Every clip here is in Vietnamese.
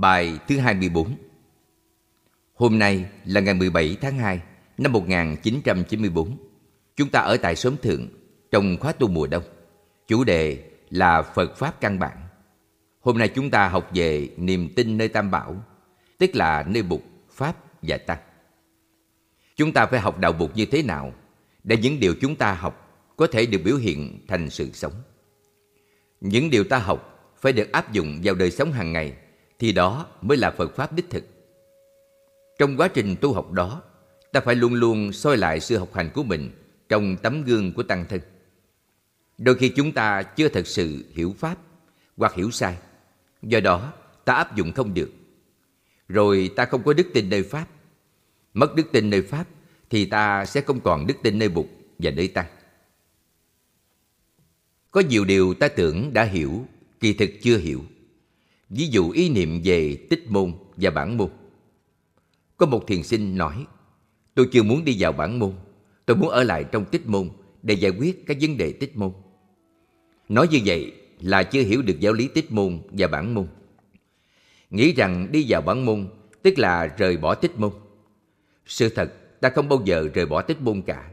Bài thứ 24 Hôm nay là ngày 17 tháng 2 năm 1994. Chúng ta ở tại xóm Thượng trong khóa tu mùa đông. Chủ đề là Phật Pháp căn bản. Hôm nay chúng ta học về niềm tin nơi Tam Bảo, tức là nơi Bụt, Pháp và Tăng. Chúng ta phải học đạo Bụt như thế nào để những điều chúng ta học có thể được biểu hiện thành sự sống. Những điều ta học phải được áp dụng vào đời sống hàng ngày thì đó mới là Phật Pháp đích thực. Trong quá trình tu học đó, ta phải luôn luôn soi lại sự học hành của mình trong tấm gương của Tăng Thân. Đôi khi chúng ta chưa thật sự hiểu Pháp hoặc hiểu sai, do đó ta áp dụng không được. Rồi ta không có đức tin nơi Pháp. Mất đức tin nơi Pháp thì ta sẽ không còn đức tin nơi Bụt và nơi Tăng. Có nhiều điều ta tưởng đã hiểu, kỳ thực chưa hiểu. Ví dụ ý niệm về tích môn và bản môn. Có một thiền sinh nói, tôi chưa muốn đi vào bản môn, tôi muốn ở lại trong tích môn để giải quyết các vấn đề tích môn. Nói như vậy là chưa hiểu được giáo lý tích môn và bản môn. Nghĩ rằng đi vào bản môn tức là rời bỏ tích môn. Sự thật, ta không bao giờ rời bỏ tích môn cả.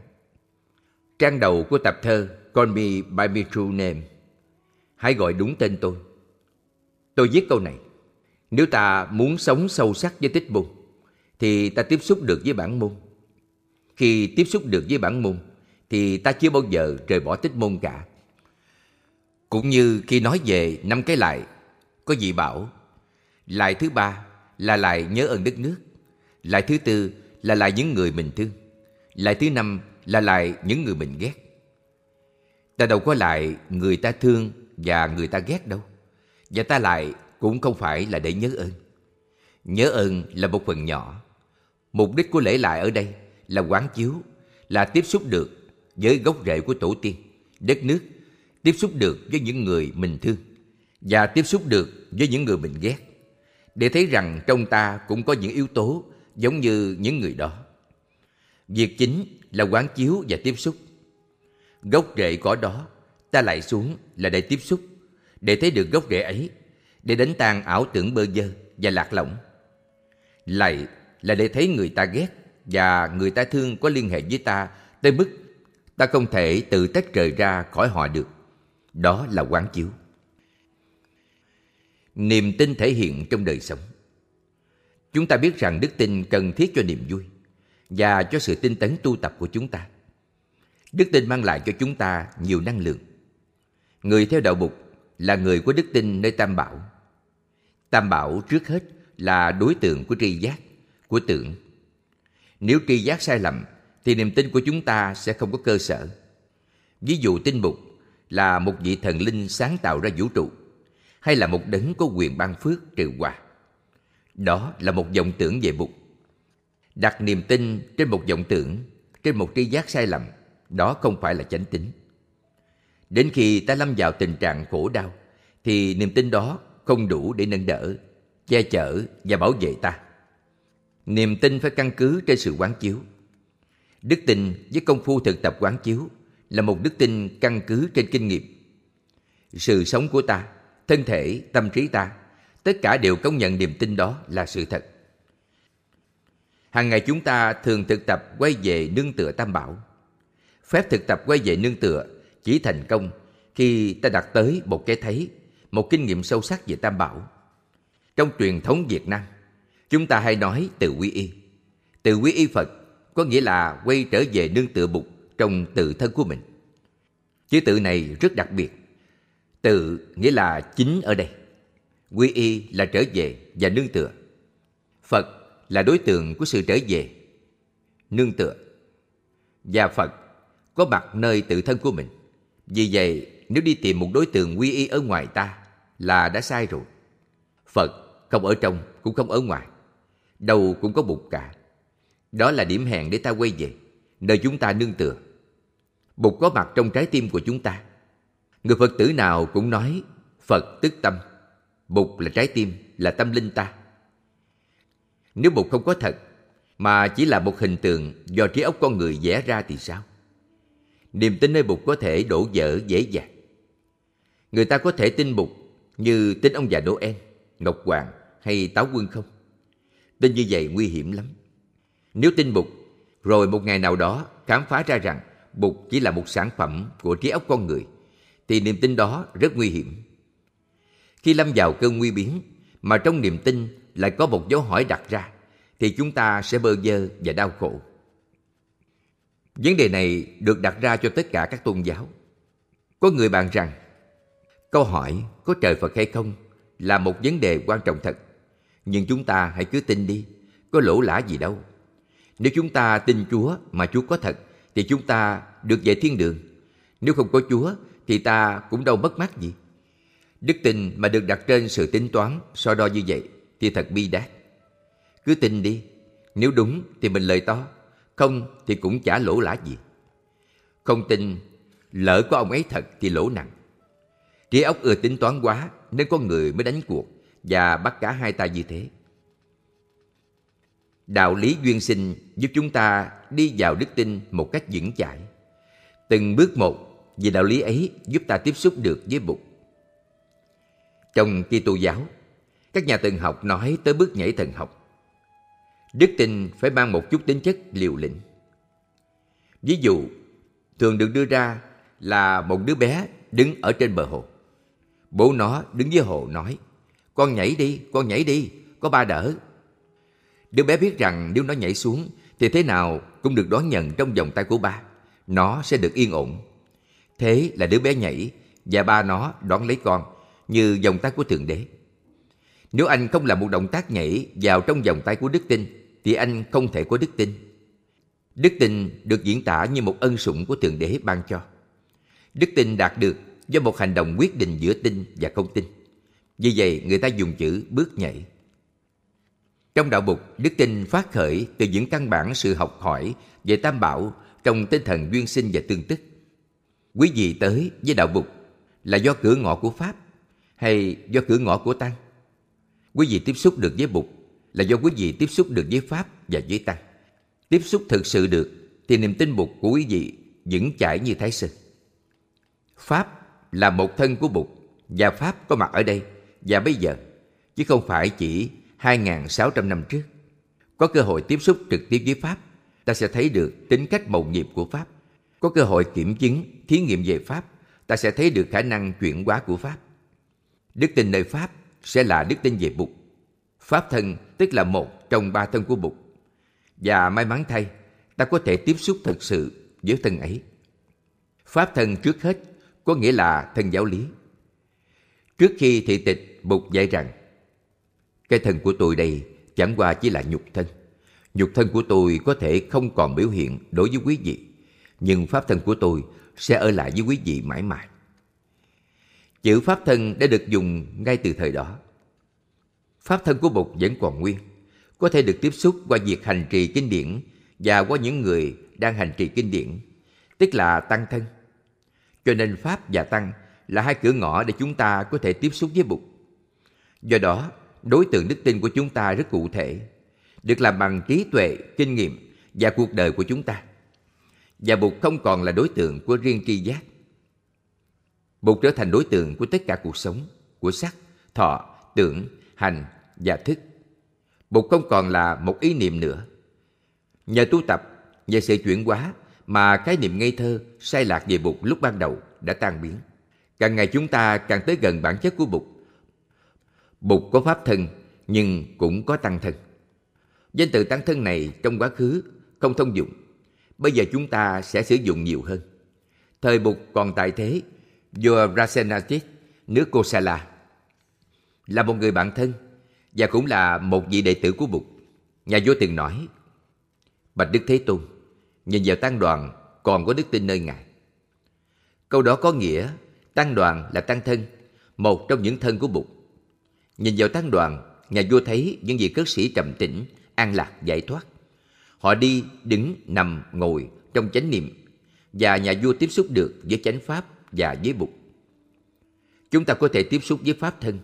Trang đầu của tập thơ Call Me By My True Name Hãy gọi đúng tên tôi. Tôi viết câu này. Nếu ta muốn sống sâu sắc với tích môn, thì ta tiếp xúc được với bản môn. Khi tiếp xúc được với bản môn, thì ta chưa bao giờ rời bỏ tích môn cả. Cũng như khi nói về năm cái lại, có vị bảo, lại thứ ba là lại nhớ ơn đất nước, lại thứ tư là lại những người mình thương, lại thứ năm là lại những người mình ghét. Ta đâu có lại người ta thương và người ta ghét đâu. Và ta lại cũng không phải là để nhớ ơn. Nhớ ơn là một phần nhỏ. Mục đích của lễ lại ở đây là quán chiếu, là tiếp xúc được với gốc rễ của tổ tiên, đất nước, tiếp xúc được với những người mình thương và tiếp xúc được với những người mình ghét để thấy rằng trong ta cũng có những yếu tố giống như những người đó. Việc chính là quán chiếu và tiếp xúc. Gốc rễ có đó, ta lại xuống là để tiếp xúc, để thấy được gốc rễ ấy, để đánh tan ảo tưởng bơ vơ và lạc lõng. Lại là để thấy người ta ghét và người ta thương có liên hệ với ta tới mức ta không thể tự tách rời ra khỏi họ được. Đó là quán chiếu. Niềm tin thể hiện trong đời sống. Chúng ta biết rằng đức tin cần thiết cho niềm vui và cho sự tinh tấn tu tập của chúng ta. Đức tin mang lại cho chúng ta nhiều năng lượng. Người theo đạo Bụt là người có đức tin nơi Tam Bảo. Tam Bảo trước hết là đối tượng của tri giác, của tưởng. Nếu tri giác sai lầm, thì niềm tin của chúng ta sẽ không có cơ sở. Ví dụ tin Bụt là một vị thần linh sáng tạo ra vũ trụ, hay là một đấng có quyền ban phước trừ hòa. Đó là một vọng tưởng về Bụt. Đặt niềm tin trên một vọng tưởng, trên một tri giác sai lầm, đó không phải là chánh tín. Đến khi ta lâm vào tình trạng khổ đau, thì niềm tin đó không đủ để nâng đỡ, che chở và bảo vệ ta. Niềm tin phải căn cứ trên sự quán chiếu. Đức tin với công phu thực tập quán chiếu là một đức tin căn cứ trên kinh nghiệm. Sự sống của ta, thân thể, tâm trí ta, tất cả đều công nhận niềm tin đó là sự thật. Hàng ngày chúng ta thường thực tập quay về nương tựa tam bảo. Phép thực tập quay về nương tựa chỉ thành công khi ta đặt tới một cái thấy, một kinh nghiệm sâu sắc về tam bảo. Trong truyền thống Việt Nam, chúng ta hay nói từ quy y. Từ quy y Phật có nghĩa là quay trở về nương tựa Bụt trong tự thân của mình. Chữ tự này rất đặc biệt. Tự nghĩa là chính ở đây. Quy y là trở về và nương tựa. Phật là đối tượng của sự trở về, nương tựa. Và Phật có mặt nơi tự thân của mình. Vì vậy, nếu đi tìm một đối tượng quy y ở ngoài ta là đã sai rồi. Phật không ở trong cũng không ở ngoài. Đâu cũng có Bụt cả. Đó là điểm hẹn để ta quay về, nơi chúng ta nương tựa. Bụt có mặt trong trái tim của chúng ta. Người Phật tử nào cũng nói Phật tức tâm, Bụt là trái tim, là tâm linh ta. Nếu Bụt không có thật, mà chỉ là một hình tượng do trí óc con người vẽ ra thì sao? Niềm tin nơi Bụt có thể đổ vỡ dễ dàng. Người ta có thể tin Bụt như tin ông già Noel, Ngọc Hoàng hay táo quân không? Tin như vậy nguy hiểm lắm. Nếu tin Bụt, rồi một ngày nào đó khám phá ra rằng Bụt chỉ là một sản phẩm của trí óc con người, thì niềm tin đó rất nguy hiểm. Khi lâm vào cơn nguy biến, mà trong niềm tin lại có một dấu hỏi đặt ra, thì chúng ta sẽ bơ vơ và đau khổ. Vấn đề này được đặt ra cho tất cả các tôn giáo. Có người bàn rằng, câu hỏi có trời Phật hay không là một vấn đề quan trọng thật. Nhưng chúng ta hãy cứ tin đi, có lỗ lã gì đâu. Nếu chúng ta tin Chúa mà Chúa có thật, thì chúng ta được về thiên đường. Nếu không có Chúa, thì ta cũng đâu mất mát gì. Đức tin mà được đặt trên sự tính toán, so đo như vậy, thì thật bi đát. Cứ tin đi, nếu đúng thì mình lời to, không thì cũng chả lỗ lã gì. Không tin, lỡ có ông ấy thật thì lỗ nặng. Trí óc ưa tính toán quá nên có người mới đánh cuộc và bắt cả hai ta như thế. Đạo lý duyên sinh giúp chúng ta đi vào đức tin một cách vững chãi. Từng bước một vì đạo lý ấy giúp ta tiếp xúc được với Bụt. Trong Kitô giáo, các nhà thần học nói tới bước nhảy thần học. Đức tin phải mang một chút tính chất liều lĩnh. Ví dụ, thường được đưa ra là một đứa bé đứng ở trên bờ hồ. Bố nó đứng dưới hồ nói, con nhảy đi, con nhảy đi, có ba đỡ. Đứa bé biết rằng nếu nó nhảy xuống thì thế nào cũng được đón nhận trong vòng tay của ba. Nó sẽ được yên ổn. Thế là đứa bé nhảy và ba nó đón lấy con như vòng tay của Thượng Đế. Nếu anh không làm một động tác nhảy vào trong vòng tay của đức tin thì anh không thể có đức tin. Đức tin được diễn tả như một ân sủng của Thượng Đế ban cho. Đức tin đạt được do một hành động quyết định giữa tin và không tin. Vì vậy, người ta dùng chữ bước nhảy. Trong đạo Bụt, đức tin phát khởi từ những căn bản sự học hỏi về tam bảo trong tinh thần duyên sinh và tương tức. Quý vị tới với đạo Bụt là do cửa ngõ của Pháp hay do cửa ngõ của Tăng? Quý vị tiếp xúc được với Bụt là do quý vị tiếp xúc được với Pháp và với Tăng. Tiếp xúc thực sự được thì niềm tin Bụt của quý vị vững chãi như Thái Sơn. Pháp là một thân của Bụt và Pháp có mặt ở đây và bây giờ, chứ không phải chỉ 2.600 năm trước. Có cơ hội tiếp xúc trực tiếp với Pháp, ta sẽ thấy được tính cách mầu nhiệm của Pháp. Có cơ hội kiểm chứng, thí nghiệm về Pháp, ta sẽ thấy được khả năng chuyển hóa của Pháp. Đức tin nơi Pháp sẽ là đức tin về Bụt. Pháp thân tức là một trong ba thân của Bụt. Và may mắn thay, ta có thể tiếp xúc thật sự với thân ấy. Pháp thân trước hết có nghĩa là thân giáo lý. Trước khi thị tịch, Bụt dạy rằng cái thân của tôi đây chẳng qua chỉ là nhục thân. Nhục thân của tôi có thể không còn biểu hiện đối với quý vị, nhưng pháp thân của tôi sẽ ở lại với quý vị mãi mãi. Chữ pháp thân đã được dùng ngay từ thời đó. Pháp thân của Bụt vẫn còn nguyên, có thể được tiếp xúc qua việc hành trì kinh điển và qua những người đang hành trì kinh điển, tức là tăng thân. Cho nên Pháp và Tăng là hai cửa ngõ để chúng ta có thể tiếp xúc với Bụt. Do đó, đối tượng đức tin của chúng ta rất cụ thể, được làm bằng trí tuệ, kinh nghiệm và cuộc đời của chúng ta. Và Bụt không còn là đối tượng của riêng tri giác. Bụt trở thành đối tượng của tất cả cuộc sống, của sắc, thọ, tưởng, hành và thức. Bụt không còn là một ý niệm nữa. Nhờ tu tập, nhờ sự chuyển hóa mà khái niệm ngây thơ, sai lạc về Bụt lúc ban đầu đã tan biến. Càng ngày chúng ta càng tới gần bản chất của Bụt. Bụt có pháp thân, nhưng cũng có tăng thân. Danh từ tăng thân này trong quá khứ không thông dụng. Bây giờ chúng ta sẽ sử dụng nhiều hơn. Thời Bụt còn tại thế, vua Rasenatit nước Kosala, là một người bạn thân và cũng là một vị đệ tử của Bụt. Nhà vua từng nói, Bạch Đức Thế Tôn, nhìn vào tăng đoàn còn có đức tin nơi Ngài. Câu đó có nghĩa tăng đoàn là tăng thân, một trong những thân của Bụt. Nhìn vào tăng đoàn, nhà vua thấy những vị cất sĩ trầm tĩnh, an lạc, giải thoát. Họ đi, đứng, nằm, ngồi trong chánh niệm và nhà vua tiếp xúc được với chánh pháp và với Bụt. Chúng ta có thể tiếp xúc với pháp thân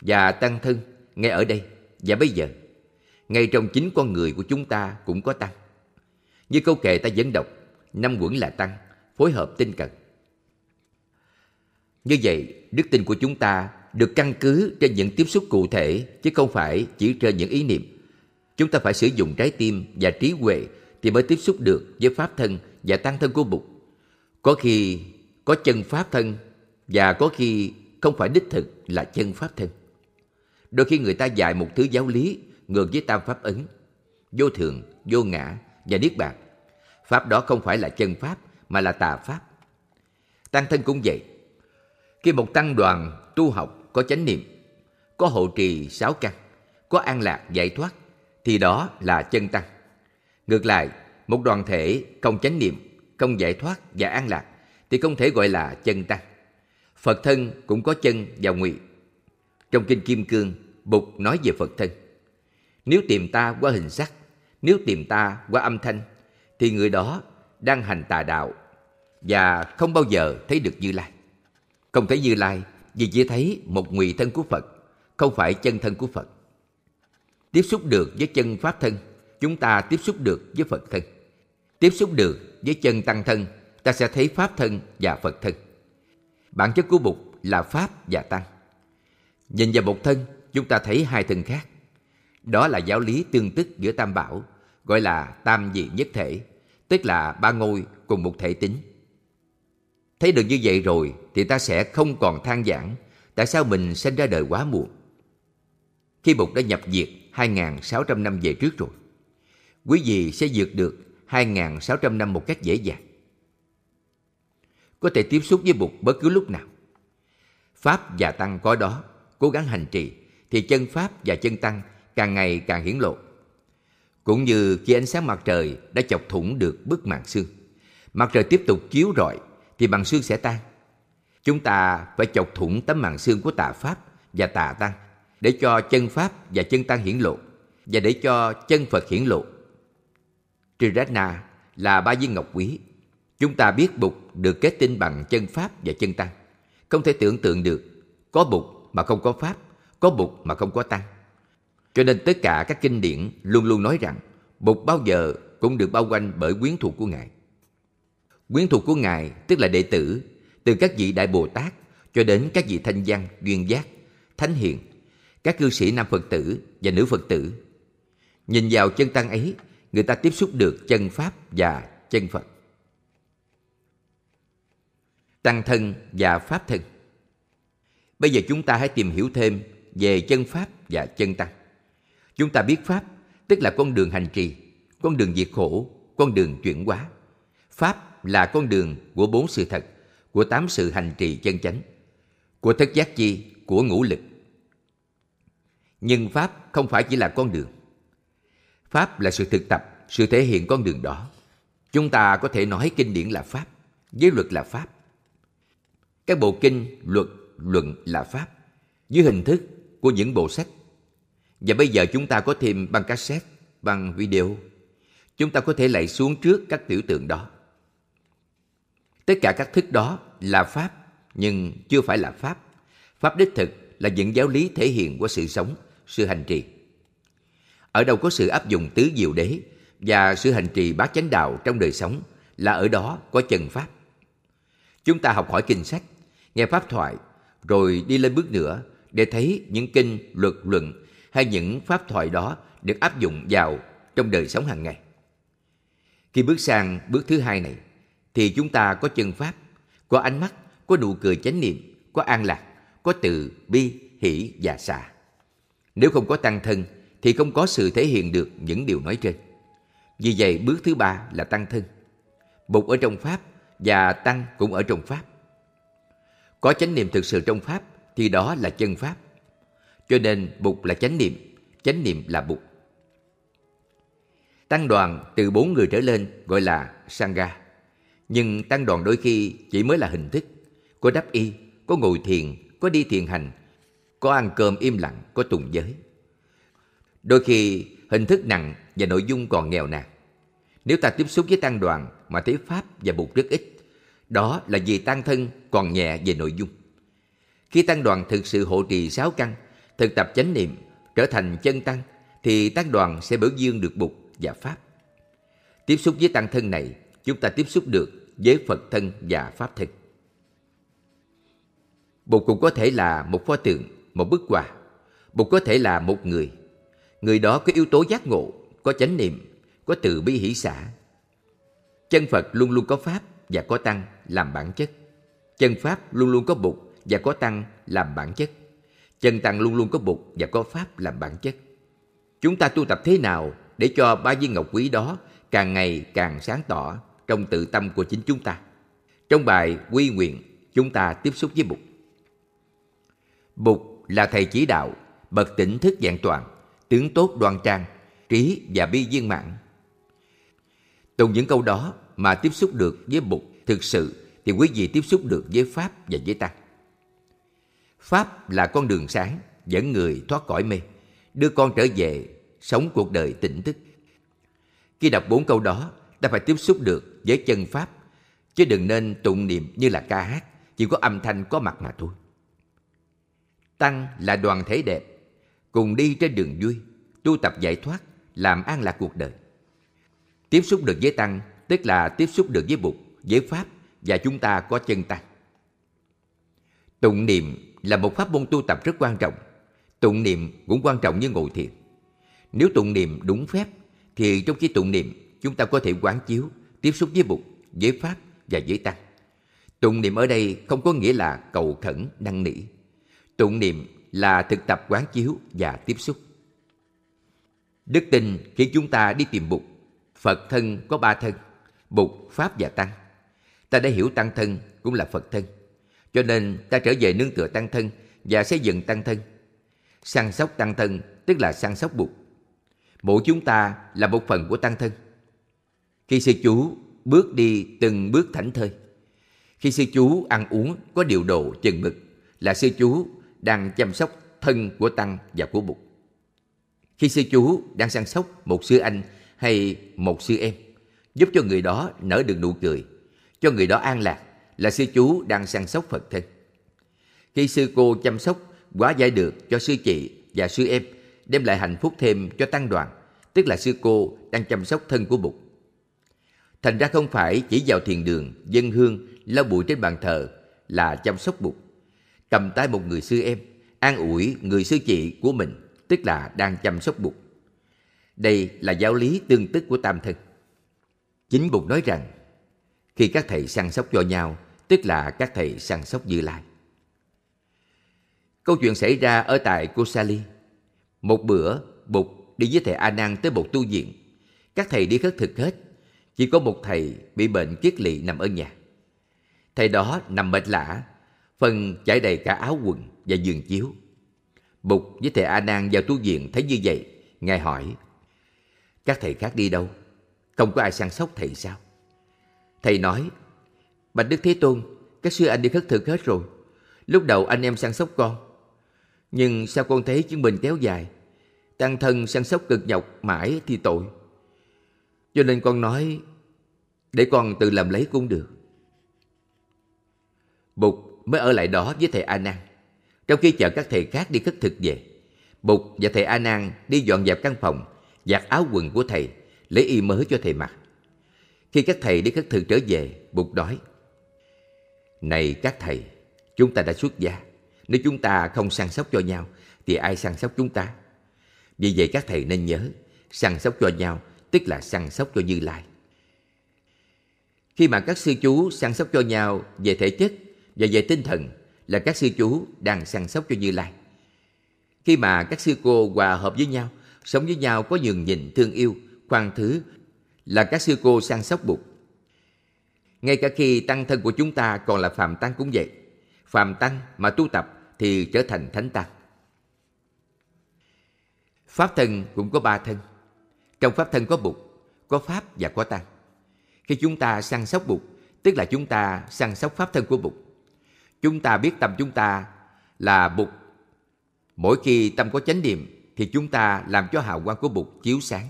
và tăng thân ngay ở đây và bây giờ. Ngay trong chính con người của chúng ta cũng có tăng. Như câu kệ ta dẫn đọc, năm quẩn là tăng, phối hợp tinh cần. Như vậy, đức tin của chúng ta được căn cứ trên những tiếp xúc cụ thể chứ không phải chỉ trên những ý niệm. Chúng ta phải sử dụng trái tim và trí huệ thì mới tiếp xúc được với pháp thân và tăng thân của Bụt. Có khi có chân pháp thân và có khi không phải đích thực là chân pháp thân. Đôi khi người ta dạy một thứ giáo lý ngược với tam pháp ấn, vô thường, vô ngã và niết bàn. Pháp đó không phải là chân pháp mà là tà pháp. Tăng thân cũng vậy. Khi một tăng đoàn tu học có chánh niệm, có hộ trì sáu căn, có an lạc giải thoát, thì đó là chân tăng. Ngược lại, một đoàn thể không chánh niệm, không giải thoát và an lạc thì không thể gọi là chân tăng. Phật thân cũng có chân và ngụy. Trong Kinh Kim Cương, Bụt nói về Phật thân. Nếu tìm ta qua hình sắc, nếu tìm ta qua âm thanh, thì người đó đang hành tà đạo và không bao giờ thấy được Như Lai. Không thấy Như Lai vì chỉ thấy một ngụy thân của Phật, không phải chân thân của Phật. Tiếp xúc được với chân Pháp thân, chúng ta tiếp xúc được với Phật thân. Tiếp xúc được với chân Tăng thân, ta sẽ thấy Pháp thân và Phật thân. Bản chất của Bụt là Pháp và Tăng. Nhìn vào một thân, chúng ta thấy hai thân khác. Đó là giáo lý tương tức giữa Tam Bảo, gọi là Tam Dị Nhất Thể, tức là ba ngôi cùng một thể tính. Thấy được như vậy rồi thì ta sẽ không còn than giảng tại sao mình sinh ra đời quá muộn. Khi Bụt đã nhập diệt 2.600 năm về trước rồi, quý vị sẽ vượt được 2.600 năm một cách dễ dàng. Có thể tiếp xúc với Bụt bất cứ lúc nào. Pháp và Tăng có đó, cố gắng hành trì, thì chân Pháp và chân Tăng càng ngày càng hiển lộ. Cũng như khi ánh sáng mặt trời đã chọc thủng được bức màn xương, mặt trời tiếp tục chiếu rọi thì màn xương sẽ tan. Chúng ta phải chọc thủng tấm màn xương của tà Pháp và tà Tăng để cho chân Pháp và chân Tăng hiển lộ và để cho chân Phật hiển lộ. Triratna là ba viên ngọc quý. Chúng ta biết Bụt được kết tinh bằng chân Pháp và chân Tăng. Không thể tưởng tượng được có Bụt mà không có Pháp, có Bụt mà không có Tăng. Cho nên tất cả các kinh điển luôn luôn nói rằng Bụt bao giờ cũng được bao quanh bởi quyến thuộc của Ngài. Quyến thuộc của Ngài tức là đệ tử, từ các vị Đại Bồ Tát cho đến các vị thanh văn, duyên giác, thánh hiền, các cư sĩ nam Phật tử và nữ Phật tử. Nhìn vào chân tăng ấy, người ta tiếp xúc được chân Pháp và chân Phật. Tăng thân và Pháp thân Bây giờ chúng ta hãy tìm hiểu thêm về chân Pháp và chân Tăng. Chúng ta biết Pháp, tức là con đường hành trì, con đường diệt khổ, con đường chuyển hóa. Pháp là con đường của bốn sự thật, của tám sự hành trì chân chánh, của thất giác chi, của ngũ lực. Nhưng Pháp không phải chỉ là con đường. Pháp là sự thực tập, sự thể hiện con đường đó. Chúng ta có thể nói kinh điển là Pháp, giới luật là Pháp. Các bộ kinh, luật, luận là Pháp, dưới hình thức của những bộ sách và bây giờ chúng ta có thêm băng cassette, băng video. Chúng ta có thể lạy xuống trước các tiểu tượng đó. Tất cả các thức đó là Pháp, nhưng chưa phải là Pháp. Pháp đích thực là những giáo lý thể hiện của sự sống, sự hành trì. Ở đâu có sự áp dụng tứ diệu đế và sự hành trì bát chánh đạo trong đời sống là ở đó có chân Pháp. Chúng ta học hỏi kinh sách, nghe Pháp thoại, rồi đi lên bước nữa để thấy những kinh, luật, luận hay những pháp thoại đó được áp dụng vào trong đời sống hàng ngày. Khi bước sang bước thứ hai này, thì chúng ta có chân pháp, có ánh mắt, có nụ cười chánh niệm, có an lạc, có từ bi, hỷ và xả. Nếu không có tăng thân, thì không có sự thể hiện được những điều nói trên. Vì vậy, bước thứ ba là tăng thân. Bụt ở trong Pháp và Tăng cũng ở trong Pháp. Có chánh niệm thực sự trong Pháp thì đó là chân Pháp. Cho nên Bụt là chánh niệm, chánh niệm là Bụt. Tăng đoàn từ bốn người trở lên gọi là Sangha. Nhưng tăng đoàn đôi khi chỉ mới là hình thức. Có đắp y, có ngồi thiền, có đi thiền hành, có ăn cơm im lặng, có tùng giới. Đôi khi hình thức nặng và nội dung còn nghèo nàn. Nếu ta tiếp xúc với tăng đoàn mà thấy Pháp và Bụt rất ít, đó là vì tăng thân còn nhẹ về nội dung. Khi tăng đoàn thực sự hộ trì sáu căn thực tập chánh niệm trở thành chân tăng thì tăng đoàn sẽ biểu dương được Bụt và Pháp. Tiếp xúc với tăng thân này, chúng ta tiếp xúc được với Phật thân và Pháp thân. Bụt cũng có thể là một pho tượng, một bức quà. Bụt có thể là một người. Người đó có yếu tố giác ngộ, có chánh niệm, có từ bi hỷ xả. Chân Phật luôn luôn có Pháp và có Tăng làm bản chất. Chân Pháp luôn luôn có Bụt và có Tăng làm bản chất. Chân Tăng luôn luôn có Bụt và có Pháp làm bản chất. Chúng ta tu tập thế nào để cho ba viên ngọc quý đó càng ngày càng sáng tỏ trong tự tâm của chính chúng ta? Trong bài quy nguyện, chúng ta tiếp xúc với Bụt. Bụt là thầy chỉ đạo, bậc tỉnh thức dạng toàn, tướng tốt đoan trang, trí và bi viên mãn. Từ những câu đó mà tiếp xúc được với Bụt thực sự thì quý vị tiếp xúc được với Pháp và với Tăng. Pháp là con đường sáng dẫn người thoát khỏi mê, đưa con trở về sống cuộc đời tỉnh thức. Khi đọc bốn câu đó, ta phải tiếp xúc được với chân Pháp, chứ đừng nên tụng niệm như là ca hát, chỉ có âm thanh có mặt mà thôi. Tăng là đoàn thể đẹp, cùng đi trên đường vui, tu tập giải thoát, làm an lạc cuộc đời. Tiếp xúc được với Tăng, tức là tiếp xúc được với Bụt, với Pháp và chúng ta có chân Tăng. Tụng niệm là một pháp môn tu tập rất quan trọng. Tụng niệm cũng quan trọng như ngồi thiền. Nếu tụng niệm đúng phép, thì trong khi tụng niệm, chúng ta có thể quán chiếu, tiếp xúc với Bụt, với Pháp và với Tăng. Tụng niệm ở đây không có nghĩa là cầu khẩn, năn nỉ. Tụng niệm là thực tập quán chiếu và tiếp xúc. Đức tin khiến chúng ta đi tìm Bụt. Phật thân có ba thân, Bục, Pháp và Tăng. Ta đã hiểu Tăng thân cũng là Phật thân. Cho nên ta trở về nương tựa Tăng thân và xây dựng Tăng thân. Săn sóc Tăng thân tức là săn sóc Bục. Bộ chúng ta là một phần của Tăng thân. Khi sư chú bước đi từng bước thảnh thơi, khi sư chú ăn uống có điều độ chừng mực là sư chú đang chăm sóc thân của Tăng và của Bụt. Khi sư chú đang săn sóc một sư anh hay một sư em, giúp cho người đó nở được nụ cười, cho người đó an lạc là sư chú đang săn sóc Phật thân. Khi sư cô chăm sóc quá giải được cho sư chị và sư em, đem lại hạnh phúc thêm cho tăng đoàn, tức là sư cô đang chăm sóc thân của Bụt. Thành ra không phải chỉ vào thiền đường, dân hương, lau bụi trên bàn thờ là chăm sóc Bụt. Cầm tay một người sư em, an ủi người sư chị của mình, tức là đang chăm sóc Bụt. Đây là giáo lý tương tức của tam thân. Chính Bụt nói rằng, khi các thầy săn sóc cho nhau, tức là các thầy săn sóc Như Lai. Câu chuyện xảy ra ở tại Kosali. Một bữa, Bụt đi với thầy A Nan tới một tu viện. Các thầy đi khất thực hết, chỉ có một thầy bị bệnh kiết lỵ nằm ở nhà. Thầy đó nằm mệt lạ, phần chảy đầy cả áo quần và giường chiếu. Bụt với thầy A Nan vào tu viện thấy như vậy, ngài hỏi: "Các thầy khác đi đâu? Không có ai săn sóc thầy sao?" Thầy nói: "Bạch Đức Thế Tôn, các sư anh đi khất thực hết rồi. Lúc đầu anh em săn sóc con, nhưng sao con thấy chứng bệnh kéo dài, tăng thân săn sóc cực nhọc mãi thì tội. Cho nên con nói, để con tự làm lấy cũng được. Bụt mới ở lại đó với thầy A Nan. Trong khi chờ các thầy khác đi khất thực về, Bụt và thầy A Nan đi dọn dẹp căn phòng, giặt áo quần của thầy, lấy y mới cho thầy mặc. Khi các thầy đi khất thực trở về, Bụt nói: "Này các thầy, chúng ta đã xuất gia. Nếu chúng ta không săn sóc cho nhau, thì ai săn sóc chúng ta? Vì vậy các thầy nên nhớ, săn sóc cho nhau tức là săn sóc cho Như Lai. Khi mà các sư chú săn sóc cho nhau về thể chất và về tinh thần là các sư chú đang săn sóc cho Như Lai. Khi mà các sư cô hòa hợp với nhau, sống với nhau có nhường nhìn, thương yêu, khoan thứ là các sư cô săn sóc Bụt. Ngay cả khi tăng thân của chúng ta còn là phàm tăng cũng vậy. Phàm tăng mà tu tập thì trở thành thánh tăng. Pháp thân cũng có ba thân. Trong pháp thân có Bụt, có Pháp và có Tăng. Khi chúng ta săn sóc Bụt, tức là chúng ta săn sóc pháp thân của Bụt. Chúng ta biết tâm chúng ta là Bụt. Mỗi khi tâm có chánh niệm thì chúng ta làm cho hào quang của Bụt chiếu sáng.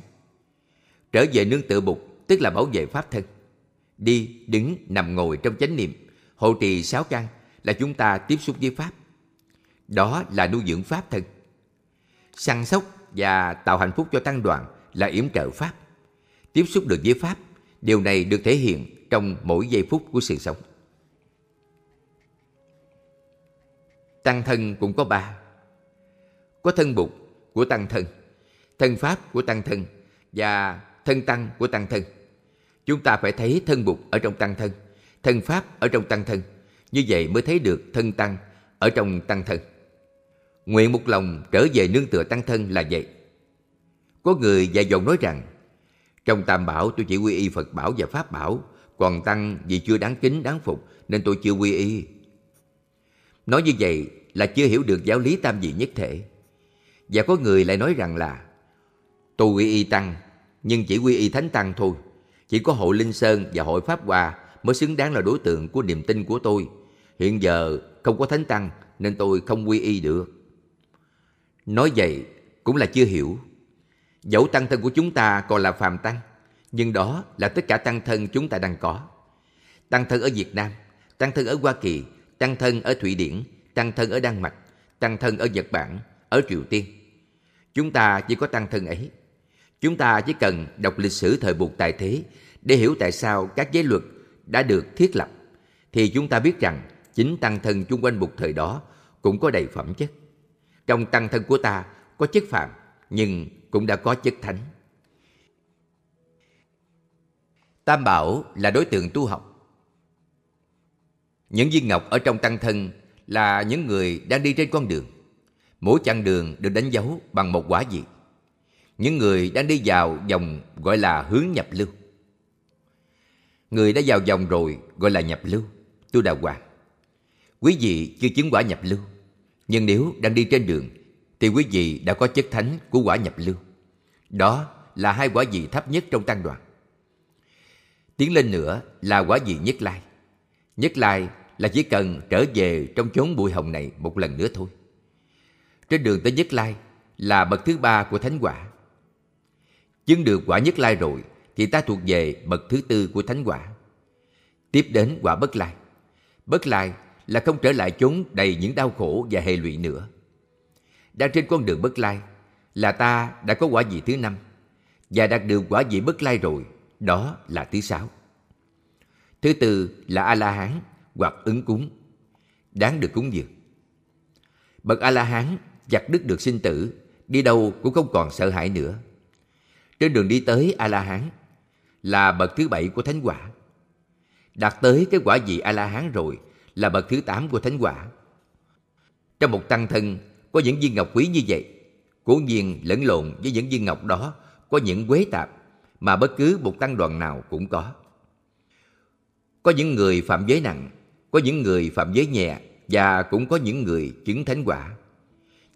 Trở về nương tựa Bụt, tức là bảo vệ pháp thân. Đi, đứng, nằm ngồi trong chánh niệm, hộ trì sáu căn là chúng ta tiếp xúc với Pháp. Đó là nuôi dưỡng Pháp thân. Săn sóc và tạo hạnh phúc cho tăng đoàn là yểm trợ Pháp. Tiếp xúc được với Pháp, điều này được thể hiện trong mỗi giây phút của sự sống. Tăng thân cũng có ba. Có thân bụt của tăng thân, thân pháp của tăng thân và thân tăng của tăng thân. Chúng ta phải thấy thân bục ở trong tăng thân, thân pháp ở trong tăng thân. Như vậy mới thấy được thân tăng ở trong tăng thân. Nguyện một lòng trở về nương tựa tăng thân là vậy. Có người dạy dòng nói rằng trong tam bảo tôi chỉ quy y Phật bảo và Pháp bảo Còn tăng vì chưa đáng kính đáng phục Nên tôi chưa quy y Nói như vậy là chưa hiểu được giáo lý tam vị nhất thể Và có người lại nói rằng là Tôi quy y tăng nhưng chỉ quy y thánh tăng thôi Chỉ có hội Linh Sơn và hội Pháp Hòa Mới xứng đáng là đối tượng của niềm tin của tôi Hiện giờ không có thánh tăng Nên tôi không quy y được Nói vậy cũng là chưa hiểu Dẫu tăng thân của chúng ta còn là phàm tăng, nhưng đó là tất cả tăng thân chúng ta đang có. Tăng thân ở Việt Nam, tăng thân ở Hoa Kỳ, tăng thân ở Thụy Điển, tăng thân ở Đan Mạch, tăng thân ở Nhật Bản, ở Triều Tiên. Chúng ta chỉ có tăng thân ấy. Chúng ta chỉ cần đọc lịch sử thời buộc tài thế để hiểu tại sao các giới luật đã được thiết lập, thì chúng ta biết rằng chính tăng thân chung quanh bục thời đó cũng có đầy phẩm chất. Trong tăng thân của ta có chất phạm, nhưng cũng đã có chất thánh. Tam Bảo là đối tượng tu học. Những viên ngọc ở trong tăng thân là những người đang đi trên con đường. Mỗi chặng đường được đánh dấu bằng một quả gì. Những người đang đi vào dòng gọi là hướng nhập lưu. Người đã vào dòng rồi gọi là nhập lưu, tu đà hoàng. Quý vị chưa chứng quả nhập lưu, nhưng nếu đang đi trên đường thì quý vị đã có chất thánh của quả nhập lưu. Đó là hai quả vị thấp nhất trong tăng đoàn. Tiến lên nữa là quả vị nhất lai. Nhất lai là chỉ cần trở về trong chốn bụi hồng này một lần nữa thôi. Trên đường tới nhất lai là bậc thứ ba của thánh quả. Chứng được quả nhất lai rồi thì ta thuộc về bậc thứ tư của thánh quả. Tiếp đến quả bất lai. Bất lai là không trở lại chốn đầy những đau khổ và hệ lụy nữa. Đang trên con đường bất lai là ta đã có quả vị thứ năm và đạt được quả vị bất lai rồi, đó là thứ sáu. Thứ tư là A-la-hán hoặc ứng cúng, đáng được cúng dường. Bậc A-la-hán giặt đứt được sinh tử, đi đâu cũng không còn sợ hãi nữa. Trên đường đi tới A-la-hán là bậc thứ bảy của thánh quả. Đạt tới cái quả vị A-la-hán rồi là bậc thứ tám của thánh quả. Trong một tăng thân có những viên ngọc quý như vậy Cố nhiên lẫn lộn với những viên ngọc đó có những quế tạp mà bất cứ một tăng đoàn nào cũng có. Có những người phạm giới nặng, có những người phạm giới nhẹ và cũng có những người chứng thánh quả.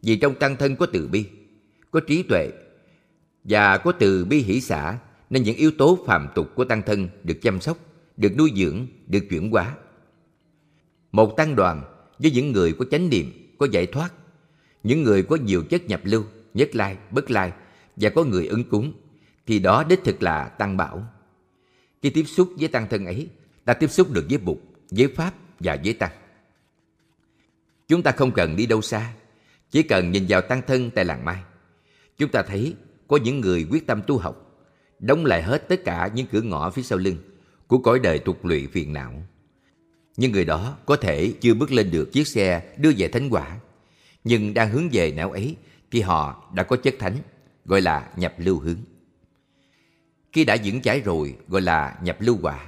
Vì trong tăng thân có từ bi, có trí tuệ và có từ bi hỷ xã nên những yếu tố phàm tục của tăng thân được chăm sóc, được nuôi dưỡng, được chuyển hóa. Một tăng đoàn với những người có chánh niệm, có giải thoát, những người có nhiều chất nhập lưu nhất lai, bất lai và có người ứng cúng, thì đó đích thực là tăng bảo. Khi tiếp xúc với tăng thân ấy, ta tiếp xúc được với Bụt, với Pháp và với Tăng. Chúng ta không cần đi đâu xa, chỉ cần nhìn vào tăng thân tại làng Mai. Chúng ta thấy có những người quyết tâm tu học, đóng lại hết tất cả những cửa ngõ phía sau lưng của cõi đời tục lụy phiền não. Nhưng người đó có thể chưa bước lên được chiếc xe đưa về thánh quả, nhưng đang hướng về não ấy thì họ đã có chất thánh, gọi là nhập lưu hướng. Khi đã vững chãi rồi, gọi là nhập lưu quả.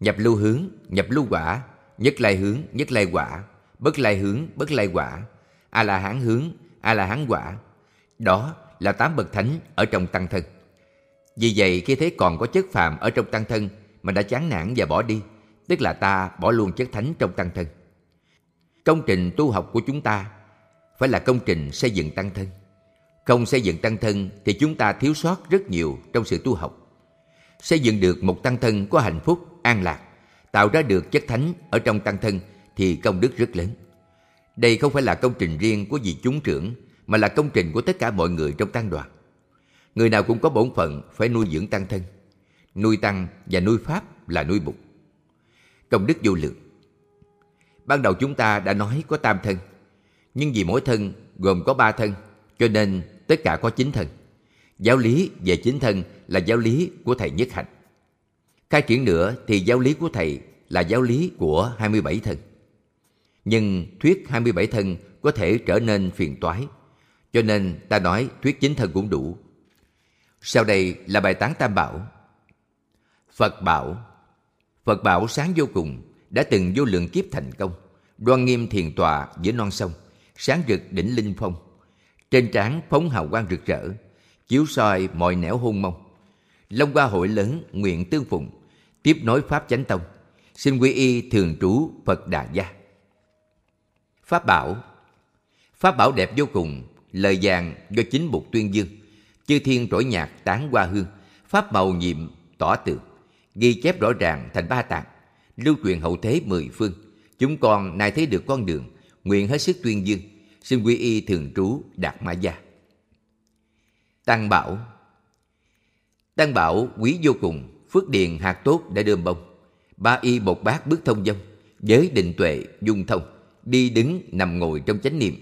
Nhập lưu hướng, nhập lưu quả, nhất lai hướng, nhất lai quả, bất lai hướng, bất lai quả, A-la-hán hướng, A-la-hán quả. Đó là tám bậc thánh ở trong tăng thân. Vì vậy khi thấy còn có chất phàm ở trong tăng thân mà đã chán nản và bỏ đi, tức là ta bỏ luôn chất thánh trong tăng thân. Công trình tu học của chúng ta phải là công trình xây dựng tăng thân. Không xây dựng tăng thân thì chúng ta thiếu sót rất nhiều trong sự tu học. Xây dựng được một tăng thân có hạnh phúc, an lạc, tạo ra được chất thánh ở trong tăng thân thì công đức rất lớn. Đây không phải là công trình riêng của vị chúng trưởng mà là công trình của tất cả mọi người trong tăng đoàn. Người nào cũng có bổn phận phải nuôi dưỡng tăng thân. Nuôi tăng và nuôi pháp là nuôi bục. Công đức vô lượng. Ban đầu chúng ta đã nói có tam thân nhưng vì mỗi thân gồm có ba thân, cho nên tất cả có chín thân. Giáo lý về chín thân là giáo lý của Thầy Nhất Hạnh. Khai triển nữa thì giáo lý của Thầy là giáo lý của 27 thân. Nhưng thuyết 27 thân có thể trở nên phiền toái. Cho nên ta nói thuyết chính thân cũng đủ. Sau đây là bài tán Tam Bảo. Phật bảo Phật bảo sáng vô cùng, đã từng vô lượng kiếp thành công, đoan nghiêm thiền tòa giữa non sông, sáng rực đỉnh linh phong. Trên trán phóng hào quang rực rỡ, chiếu soi mọi nẻo hôn mông. Long qua hội lớn nguyện tương phụng, tiếp nối Pháp Chánh Tông, xin quy y thường trú Phật Đà Gia. Pháp Bảo Pháp Bảo đẹp vô cùng, lời vàng do chính bục tuyên dương, chư thiên trỗi nhạc tán hoa hương, Pháp màu nhiệm tỏ tường, ghi chép rõ ràng thành ba tạng, lưu truyền hậu thế mười phương. Chúng con nay thấy được con đường, nguyện hết sức tuyên dương, xin quy y thường trú Đạt Ma Gia. Tăng Bảo Tăng Bảo quý vô cùng, phước điền hạt tốt đã đơm bông. Ba y bột bát bước thông dông, giới định tuệ dung thông, đi đứng nằm ngồi trong chánh niệm,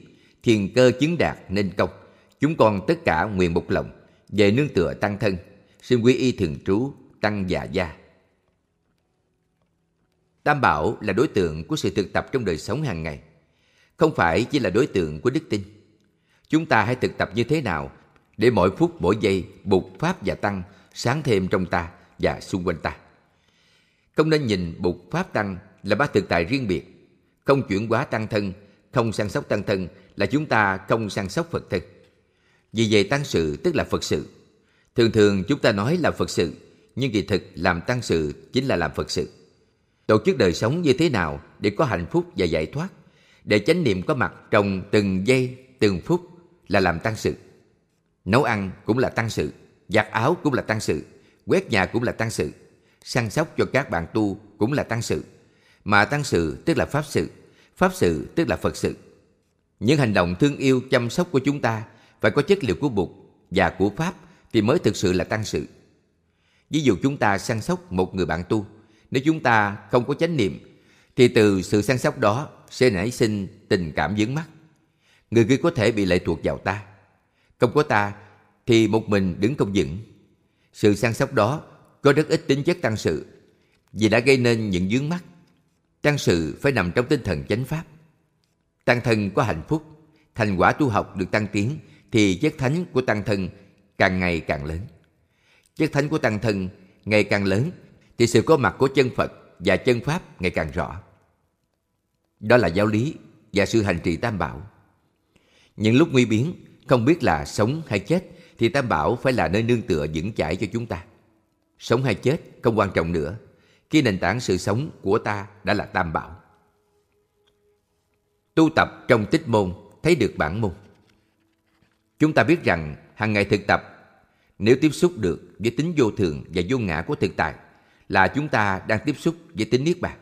thiền cơ chứng đạt nên công. Chúng con tất cả nguyện một lòng, về nương tựa tăng thân, xin quy y thường trú tăng già gia. Tam Bảo là đối tượng của sự thực tập trong đời sống hàng ngày, không phải chỉ là đối tượng của đức tin. Chúng ta hãy thực tập như thế nào để mỗi phút mỗi giây bục pháp và tăng sáng thêm trong ta và xung quanh ta. Không nên nhìn bục pháp tăng là ba thực tại riêng biệt, không chuyển hóa tăng thân, không săn sóc tăng thân là chúng ta không săn sóc Phật thân. Vì vậy tăng sự tức là Phật sự. Thường thường chúng ta nói là Phật sự, nhưng kỳ thực làm tăng sự chính là làm Phật sự. Tổ chức đời sống như thế nào để có hạnh phúc và giải thoát, để chánh niệm có mặt trong từng giây, từng phút là làm tăng sự. Nấu ăn cũng là tăng sự, giặt áo cũng là tăng sự, quét nhà cũng là tăng sự, săn sóc cho các bạn tu cũng là tăng sự. Mà tăng sự tức là pháp sự, pháp sự tức là Phật sự. Những hành động thương yêu chăm sóc của chúng ta phải có chất liệu của Bụt và của Pháp thì mới thực sự là tăng sự. Ví dụ chúng ta săn sóc một người bạn tu, nếu chúng ta không có chánh niệm, thì từ sự săn sóc đó sẽ nảy sinh tình cảm dướng mắt. Người kia có thể bị lệ thuộc vào ta. Không có ta thì một mình đứng không vững. Sự săn sóc đó có rất ít tính chất tăng sự vì đã gây nên những dướng mắt. Tăng sự phải nằm trong tinh thần chánh pháp. Tăng thân có hạnh phúc, thành quả tu học được tăng tiến thì chất thánh của tăng thân càng ngày càng lớn. Chất thánh của tăng thân ngày càng lớn thì sự có mặt của chân Phật và chân Pháp ngày càng rõ. Đó là giáo lý và sự hành trì tam bảo. Những lúc nguy biến, không biết là sống hay chết, thì tam bảo phải là nơi nương tựa vững chãi cho chúng ta. Sống hay chết không quan trọng nữa, khi nền tảng sự sống của ta đã là tam bảo. Tu tập trong tích môn thấy được bản môn. Chúng ta biết rằng hàng ngày thực tập, nếu tiếp xúc được với tính vô thường và vô ngã của thực tại, là chúng ta đang tiếp xúc với tính niết bàn.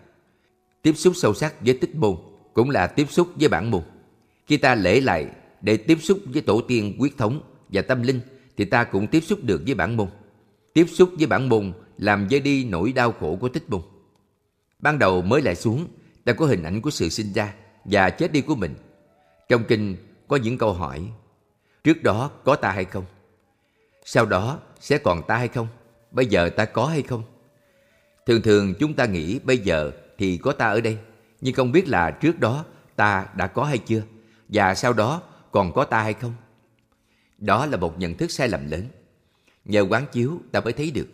Tiếp xúc sâu sắc với tích môn cũng là tiếp xúc với bản môn. Khi ta lễ lại để tiếp xúc với tổ tiên quyết thống và tâm linh, thì ta cũng tiếp xúc được với bản môn. Tiếp xúc với bản môn làm dơi đi nỗi đau khổ của tích bung. Ban đầu mới lại xuống, ta có hình ảnh của sự sinh ra và chết đi của mình. Trong kinh có những câu hỏi, trước đó có ta hay không? Sau đó sẽ còn ta hay không? Bây giờ ta có hay không? Thường thường chúng ta nghĩ bây giờ thì có ta ở đây, nhưng không biết là trước đó ta đã có hay chưa, và sau đó còn có ta hay không. Đó là một nhận thức sai lầm lớn. Nhờ quán chiếu ta mới thấy được.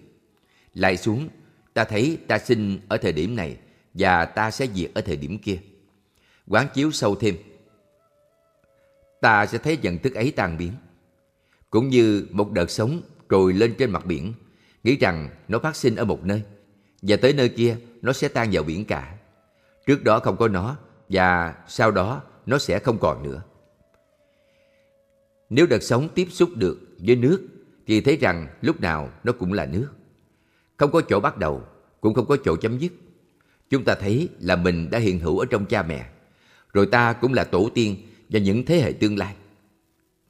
Lại xuống, ta thấy ta sinh ở thời điểm này và ta sẽ diệt ở thời điểm kia. Quán chiếu sâu thêm, ta sẽ thấy dần thức ấy tan biến. Cũng như một đợt sóng trồi lên trên mặt biển, nghĩ rằng nó phát sinh ở một nơi và tới nơi kia nó sẽ tan vào biển cả. Trước đó không có nó và sau đó nó sẽ không còn nữa. Nếu đợt sống tiếp xúc được với nước thì thấy rằng lúc nào nó cũng là nước. Không có chỗ bắt đầu, cũng không có chỗ chấm dứt. Chúng ta thấy là mình đã hiện hữu ở trong cha mẹ, rồi ta cũng là tổ tiên và những thế hệ tương lai.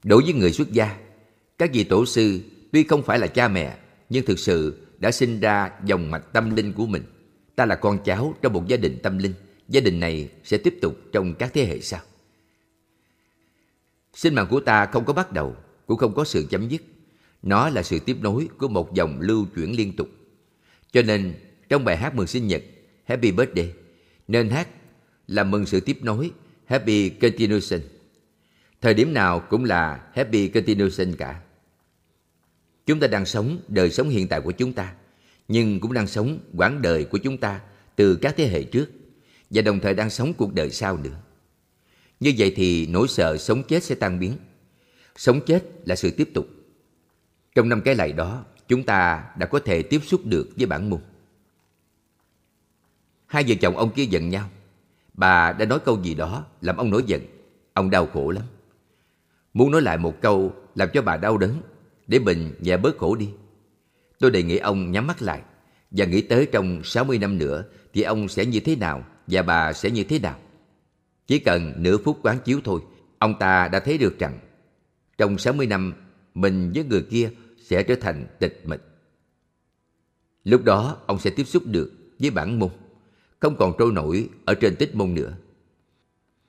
Đối với người xuất gia, các vị tổ sư tuy không phải là cha mẹ, nhưng thực sự đã sinh ra dòng mạch tâm linh của mình. Ta là con cháu trong một gia đình tâm linh. Gia đình này sẽ tiếp tục trong các thế hệ sau. Sinh mạng của ta không có bắt đầu, cũng không có sự chấm dứt. Nó là sự tiếp nối của một dòng lưu chuyển liên tục. Cho nên, trong bài hát mừng sinh nhật Happy Birthday, nên hát là mừng sự tiếp nối, happy continuation. Thời điểm nào cũng là happy continuation cả. Chúng ta đang sống đời sống hiện tại của chúng ta, nhưng cũng đang sống quãng đời của chúng ta từ các thế hệ trước và đồng thời đang sống cuộc đời sau nữa. Như vậy thì nỗi sợ sống chết sẽ tan biến. Sống chết là sự tiếp tục. Trong năm cái lại đó, chúng ta đã có thể tiếp xúc được với bản môn. Hai vợ chồng ông kia giận nhau. Bà đã nói câu gì đó làm ông nổi giận. Ông đau khổ lắm. Muốn nói lại một câu làm cho bà đau đớn để mình nhẹ bớt khổ đi. Tôi đề nghị ông nhắm mắt lại và nghĩ tới trong 60 năm nữa thì ông sẽ như thế nào và bà sẽ như thế nào. Chỉ cần nửa phút quán chiếu thôi, ông ta đã thấy được rằng trong 60 năm mình với người kia sẽ trở thành tịch mịch. Lúc đó ông sẽ tiếp xúc được với bản môn, không còn trôi nổi ở trên tích môn nữa.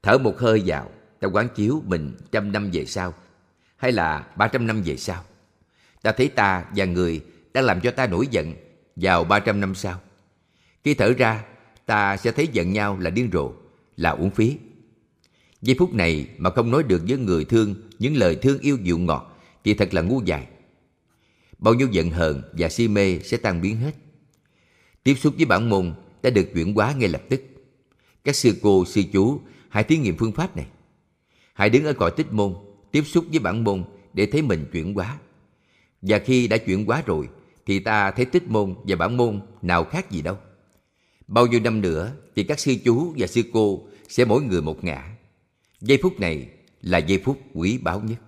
Thở một hơi vào, ta quán chiếu mình trăm năm về sau, hay là ba trăm năm về sau. Ta thấy ta và người đã làm cho ta nổi giận vào ba trăm năm sau. Khi thở ra, ta sẽ thấy giận nhau là điên rồ, là uổng phí. Giây phút này mà không nói được với người thương những lời thương yêu dịu ngọt thì thật là ngu dại. Bao nhiêu giận hờn và si mê sẽ tan biến hết. Tiếp xúc với bản môn đã được chuyển hóa ngay lập tức. Các sư cô, sư chú hãy thí nghiệm phương pháp này. Hãy đứng ở cõi tích môn, tiếp xúc với bản môn để thấy mình chuyển hóa. Và khi đã chuyển hóa rồi, thì ta thấy tích môn và bản môn nào khác gì đâu. Bao nhiêu năm nữa thì các sư chú và sư cô sẽ mỗi người một ngã. Giây phút này là giây phút quý báu nhất.